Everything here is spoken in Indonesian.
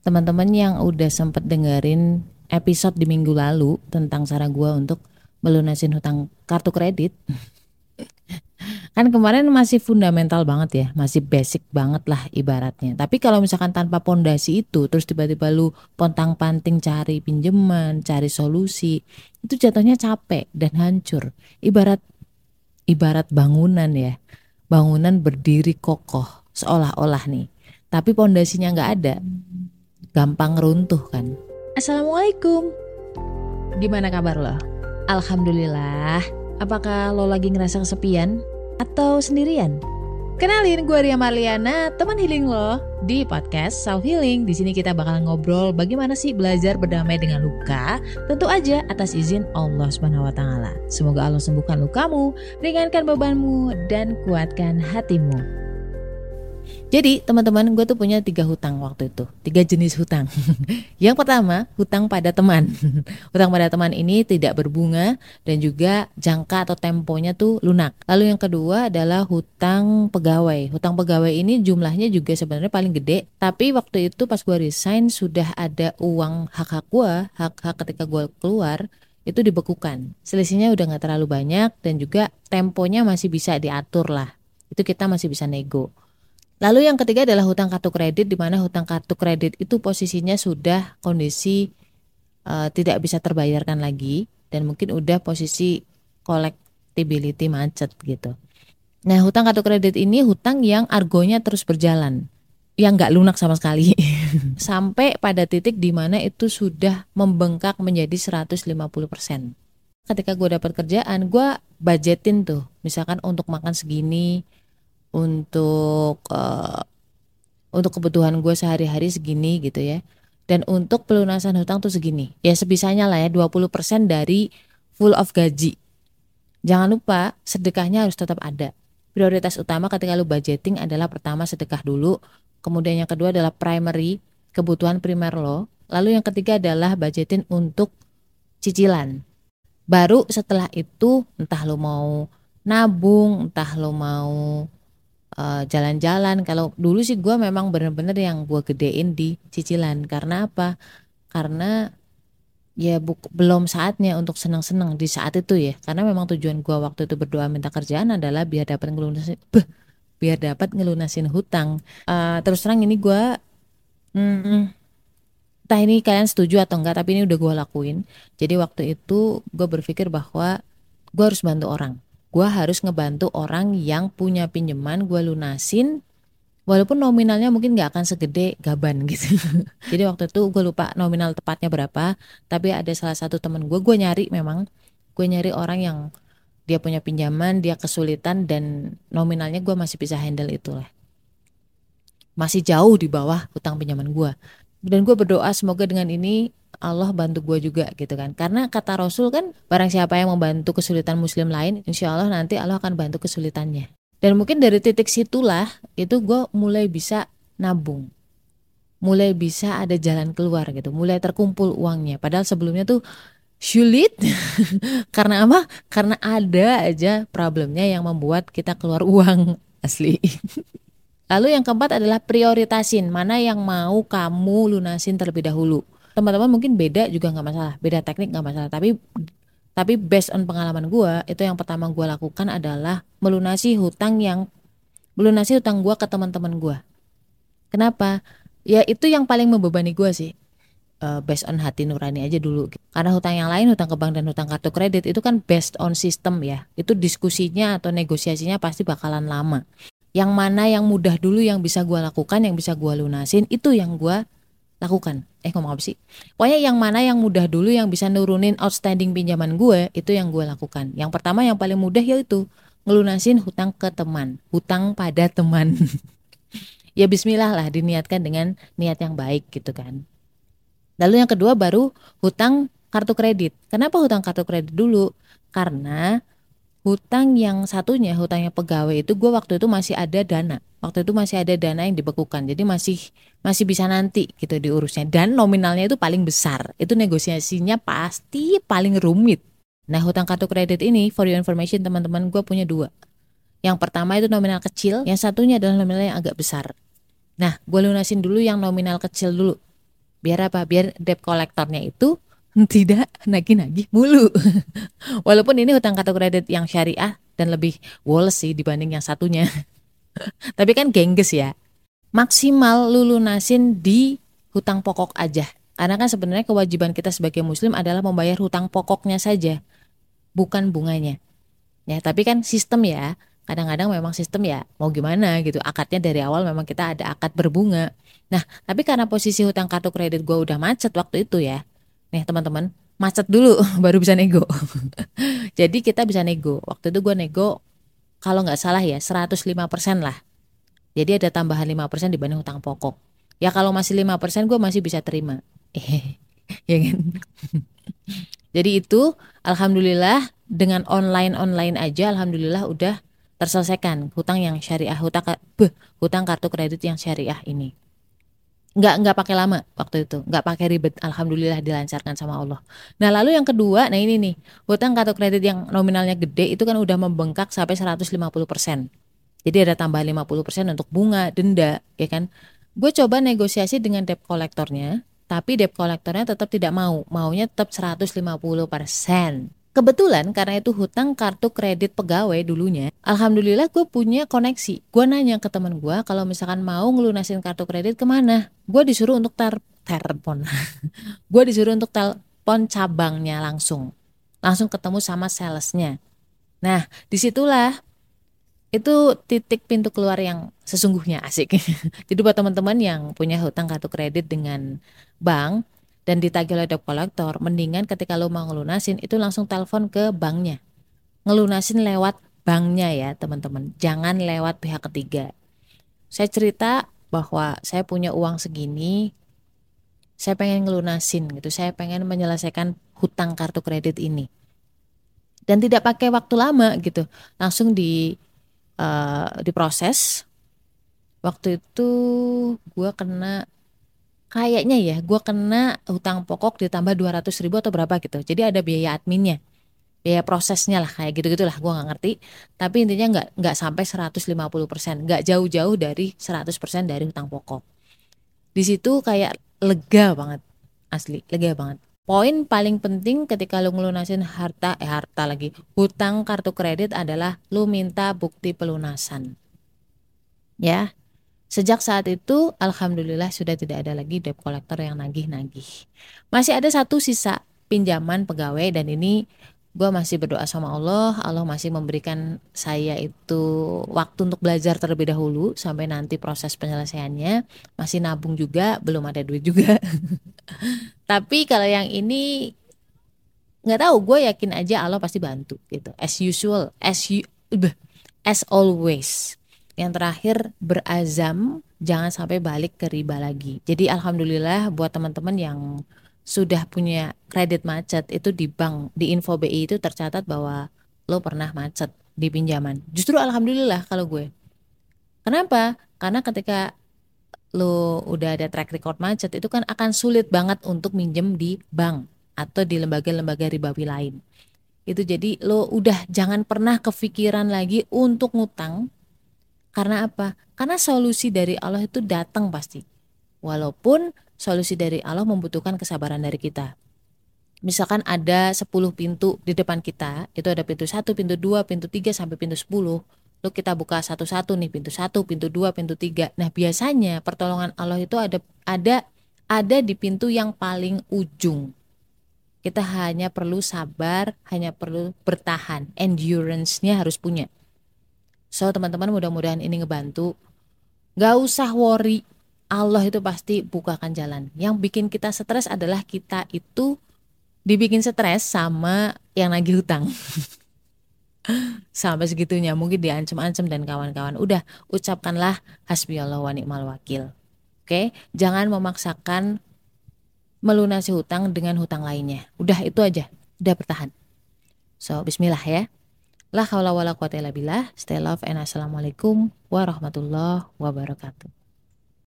teman-teman yang udah sempet dengerin episode di minggu lalu tentang cara gue untuk melunasin hutang kartu kredit. Kan kemarin masih fundamental banget ya masih basic banget lah ibaratnya. Tapi kalau misalkan tanpa pondasi itu terus tiba-tiba lu pontang panting cari pinjaman cari solusi itu jatuhnya capek dan hancur. Ibarat ibarat bangunan ya bangunan berdiri kokoh seolah-olah nih. Tapi pondasinya nggak ada gampang runtuh kan assalamualaikum gimana kabar lo alhamdulillah apakah lo lagi ngerasa kesepian atau sendirian? Kenalin gue Ria Marliana, teman healing lo di podcast Self Healing. Di sini kita bakal ngobrol bagaimana sih belajar berdamai dengan luka, tentu aja atas izin Allah Subhanahu wa taala. Semoga Allah sembuhkan lukamu, ringankan bebanmu dan kuatkan hatimu. Jadi teman-teman gue tuh punya tiga hutang waktu itu, tiga jenis hutang. yang pertama hutang pada teman. hutang pada teman ini tidak berbunga dan juga jangka atau temponya tuh lunak. Lalu yang kedua adalah hutang pegawai. Hutang pegawai ini jumlahnya juga sebenarnya paling gede, tapi waktu itu pas gue resign sudah ada uang hak-hak gue, hak-hak ketika gue keluar itu dibekukan. Selisihnya udah nggak terlalu banyak dan juga temponya masih bisa diatur lah. Itu kita masih bisa nego. Lalu yang ketiga adalah hutang kartu kredit di mana hutang kartu kredit itu posisinya sudah kondisi uh, tidak bisa terbayarkan lagi dan mungkin udah posisi collectibility macet gitu. Nah, hutang kartu kredit ini hutang yang argonya terus berjalan yang nggak lunak sama sekali sampai pada titik di mana itu sudah membengkak menjadi 150%. Ketika gue dapat kerjaan, gue budgetin tuh, misalkan untuk makan segini, untuk uh, untuk kebutuhan gue sehari-hari segini gitu ya. Dan untuk pelunasan hutang tuh segini. Ya sebisanya lah ya 20% dari full of gaji. Jangan lupa sedekahnya harus tetap ada. Prioritas utama ketika lu budgeting adalah pertama sedekah dulu. Kemudian yang kedua adalah primary kebutuhan primer lo. Lalu yang ketiga adalah budgeting untuk cicilan. Baru setelah itu entah lo mau nabung entah lo mau eh, jalan-jalan. Kalau dulu sih gue memang bener-bener yang gue gedein di cicilan. Karena apa? Karena ya buk, belum saatnya untuk senang-senang di saat itu ya. Karena memang tujuan gue waktu itu berdoa minta kerjaan adalah biar dapat ngelunasin beh, biar dapat ngelunasin hutang. Uh, terus terang ini gue mm, entah ini kalian setuju atau enggak tapi ini udah gue lakuin. Jadi waktu itu gue berpikir bahwa gue harus bantu orang gue harus ngebantu orang yang punya pinjaman gue lunasin walaupun nominalnya mungkin gak akan segede gaban gitu. Jadi waktu itu gue lupa nominal tepatnya berapa tapi ada salah satu temen gue gue nyari memang. Gue nyari orang yang dia punya pinjaman dia kesulitan dan nominalnya gue masih bisa handle itu lah masih jauh di bawah utang pinjaman gue dan gue berdoa semoga dengan ini Allah bantu gue juga gitu kan. Karena kata Rasul kan barang siapa yang membantu kesulitan muslim lain insya Allah nanti Allah akan bantu kesulitannya. Dan mungkin dari titik situlah itu gue mulai bisa nabung. Mulai bisa ada jalan keluar gitu. Mulai terkumpul uangnya. Padahal sebelumnya tuh sulit. Karena apa? Karena ada aja problemnya yang membuat kita keluar uang asli. Lalu yang keempat adalah prioritasin. Mana yang mau kamu lunasin terlebih dahulu teman-teman mungkin beda juga nggak masalah beda teknik nggak masalah. Tapi tapi based on pengalaman gue itu yang pertama gue lakukan adalah melunasi hutang yang melunasi hutang gue ke teman-teman gue kenapa? Ya itu yang paling membebani gue sih. Uh, based on hati nurani aja dulu. Karena hutang yang lain hutang ke bank dan hutang kartu kredit itu kan based on sistem ya. Itu diskusinya atau negosiasinya pasti bakalan lama. Yang mana yang mudah dulu yang bisa gue lakukan yang bisa gue lunasin itu yang gue lakukan. Eh ngomong apa sih? Pokoknya yang mana yang mudah dulu yang bisa nurunin outstanding pinjaman gue itu yang gue lakukan. Yang pertama yang paling mudah yaitu ngelunasin hutang ke teman. Hutang pada teman. Ya bismillah lah diniatkan dengan niat yang baik gitu kan. Lalu yang kedua baru hutang kartu kredit. Kenapa hutang kartu kredit dulu? Karena hutang yang satunya hutangnya pegawai itu gue waktu itu masih ada dana. Waktu itu masih ada dana yang dibekukan. Jadi masih masih bisa nanti gitu diurusnya. Dan nominalnya itu paling besar. Itu negosiasinya pasti paling rumit. Nah hutang kartu kredit ini for your information teman-teman gue punya dua. Yang pertama itu nominal kecil yang satunya adalah nominal yang agak besar. Nah gue lunasin dulu yang nominal kecil dulu. Biar apa? Biar debt kolektornya itu tidak nagih-nagih mulu. Walaupun ini hutang kartu kredit yang syariah dan lebih woles sih dibanding yang satunya. Tapi kan gengges ya. Maksimal lu lunasin di hutang pokok aja. Karena kan sebenarnya kewajiban kita sebagai muslim adalah membayar hutang pokoknya saja, bukan bunganya. Ya, tapi kan sistem ya, kadang-kadang memang sistem ya mau gimana gitu. Akadnya dari awal memang kita ada akad berbunga. Nah, tapi karena posisi hutang kartu kredit gue udah macet waktu itu ya. Nih teman-teman, macet dulu baru bisa nego. Jadi kita bisa nego. Waktu itu gue nego kalau nggak salah ya 105% lah. Jadi ada tambahan 5% dibanding hutang pokok. Ya kalau masih 5% gue masih bisa terima. ya kan? Jadi itu alhamdulillah dengan online-online aja alhamdulillah udah terselesaikan hutang yang syariah hutang hutang kartu kredit yang syariah ini nggak nggak pakai lama waktu itu. Nggak pakai ribet. Alhamdulillah dilancarkan sama Allah. Nah lalu yang kedua nah ini nih hutang kartu kredit yang nominalnya gede itu kan udah membengkak sampai 150 persen. Jadi ada tambah 50 persen untuk bunga denda ya kan? Gue coba negosiasi dengan debt kolektornya tapi debt kolektornya tetap tidak mau. Maunya tetap 150 persen Kebetulan karena itu hutang kartu kredit pegawai dulunya, alhamdulillah gue punya koneksi. Gue nanya ke teman gue kalau misalkan mau ngelunasin kartu kredit ke mana, gue disuruh untuk tar telepon, gue disuruh untuk telepon cabangnya langsung, langsung ketemu sama salesnya. Nah di situlah itu titik pintu keluar yang sesungguhnya asik. Jadi buat teman-teman yang punya hutang kartu kredit dengan bank, dan ditagih oleh debt collector, mendingan ketika lo mau ngelunasin itu langsung telepon ke banknya. Ngelunasin lewat banknya ya teman-teman, jangan lewat pihak ketiga. Saya cerita bahwa saya punya uang segini, saya pengen ngelunasin gitu, saya pengen menyelesaikan hutang kartu kredit ini. Dan tidak pakai waktu lama gitu, langsung di uh, diproses. Waktu itu gue kena kayaknya ya gue kena hutang pokok ditambah 200 ribu atau berapa gitu. Jadi ada biaya adminnya. Biaya prosesnya lah kayak gitu gitulah gue nggak ngerti. Tapi intinya nggak nggak sampai 150 persen. Nggak jauh-jauh dari 100 persen dari hutang pokok. Di situ kayak lega banget asli. Lega banget. Poin paling penting ketika lu ngelunasin harta eh harta lagi. Hutang kartu kredit adalah lu minta bukti pelunasan. Ya Sejak saat itu, alhamdulillah sudah tidak ada lagi debt collector yang nagih-nagih. Masih ada satu sisa pinjaman pegawai dan ini gue masih berdoa sama Allah, Allah masih memberikan saya itu waktu untuk belajar terlebih dahulu sampai nanti proses penyelesaiannya masih nabung juga, belum ada duit juga. Tapi kalau yang ini nggak tahu, gue yakin aja Allah pasti bantu gitu. As usual, as you, as always yang terakhir berazam jangan sampai balik ke riba lagi. Jadi alhamdulillah buat teman-teman yang sudah punya kredit macet itu di bank di info BI itu tercatat bahwa lo pernah macet di pinjaman. Justru alhamdulillah kalau gue. Kenapa? Karena ketika lo udah ada track record macet itu kan akan sulit banget untuk minjem di bank atau di lembaga-lembaga ribawi lain. Itu jadi lo udah jangan pernah kepikiran lagi untuk ngutang karena apa? Karena solusi dari Allah itu datang pasti. Walaupun solusi dari Allah membutuhkan kesabaran dari kita. Misalkan ada 10 pintu di depan kita, itu ada pintu 1, pintu 2, pintu 3 sampai pintu 10. Lalu kita buka satu-satu nih, pintu 1, pintu 2, pintu 3. Nah, biasanya pertolongan Allah itu ada ada ada di pintu yang paling ujung. Kita hanya perlu sabar, hanya perlu bertahan. Endurance-nya harus punya. So teman-teman mudah-mudahan ini ngebantu. Gak usah worry, Allah itu pasti bukakan jalan. Yang bikin kita stres adalah kita itu dibikin stres sama yang lagi hutang. Sampai segitunya mungkin diancam-ancam dan kawan-kawan. Udah ucapkanlah hasbi Allah wa ni'mal wakil. Oke, jangan memaksakan melunasi hutang dengan hutang lainnya. Udah itu aja, udah bertahan. So, bismillah ya. La haula wala quwata illa billah. Stay love and assalamualaikum warahmatullahi wabarakatuh.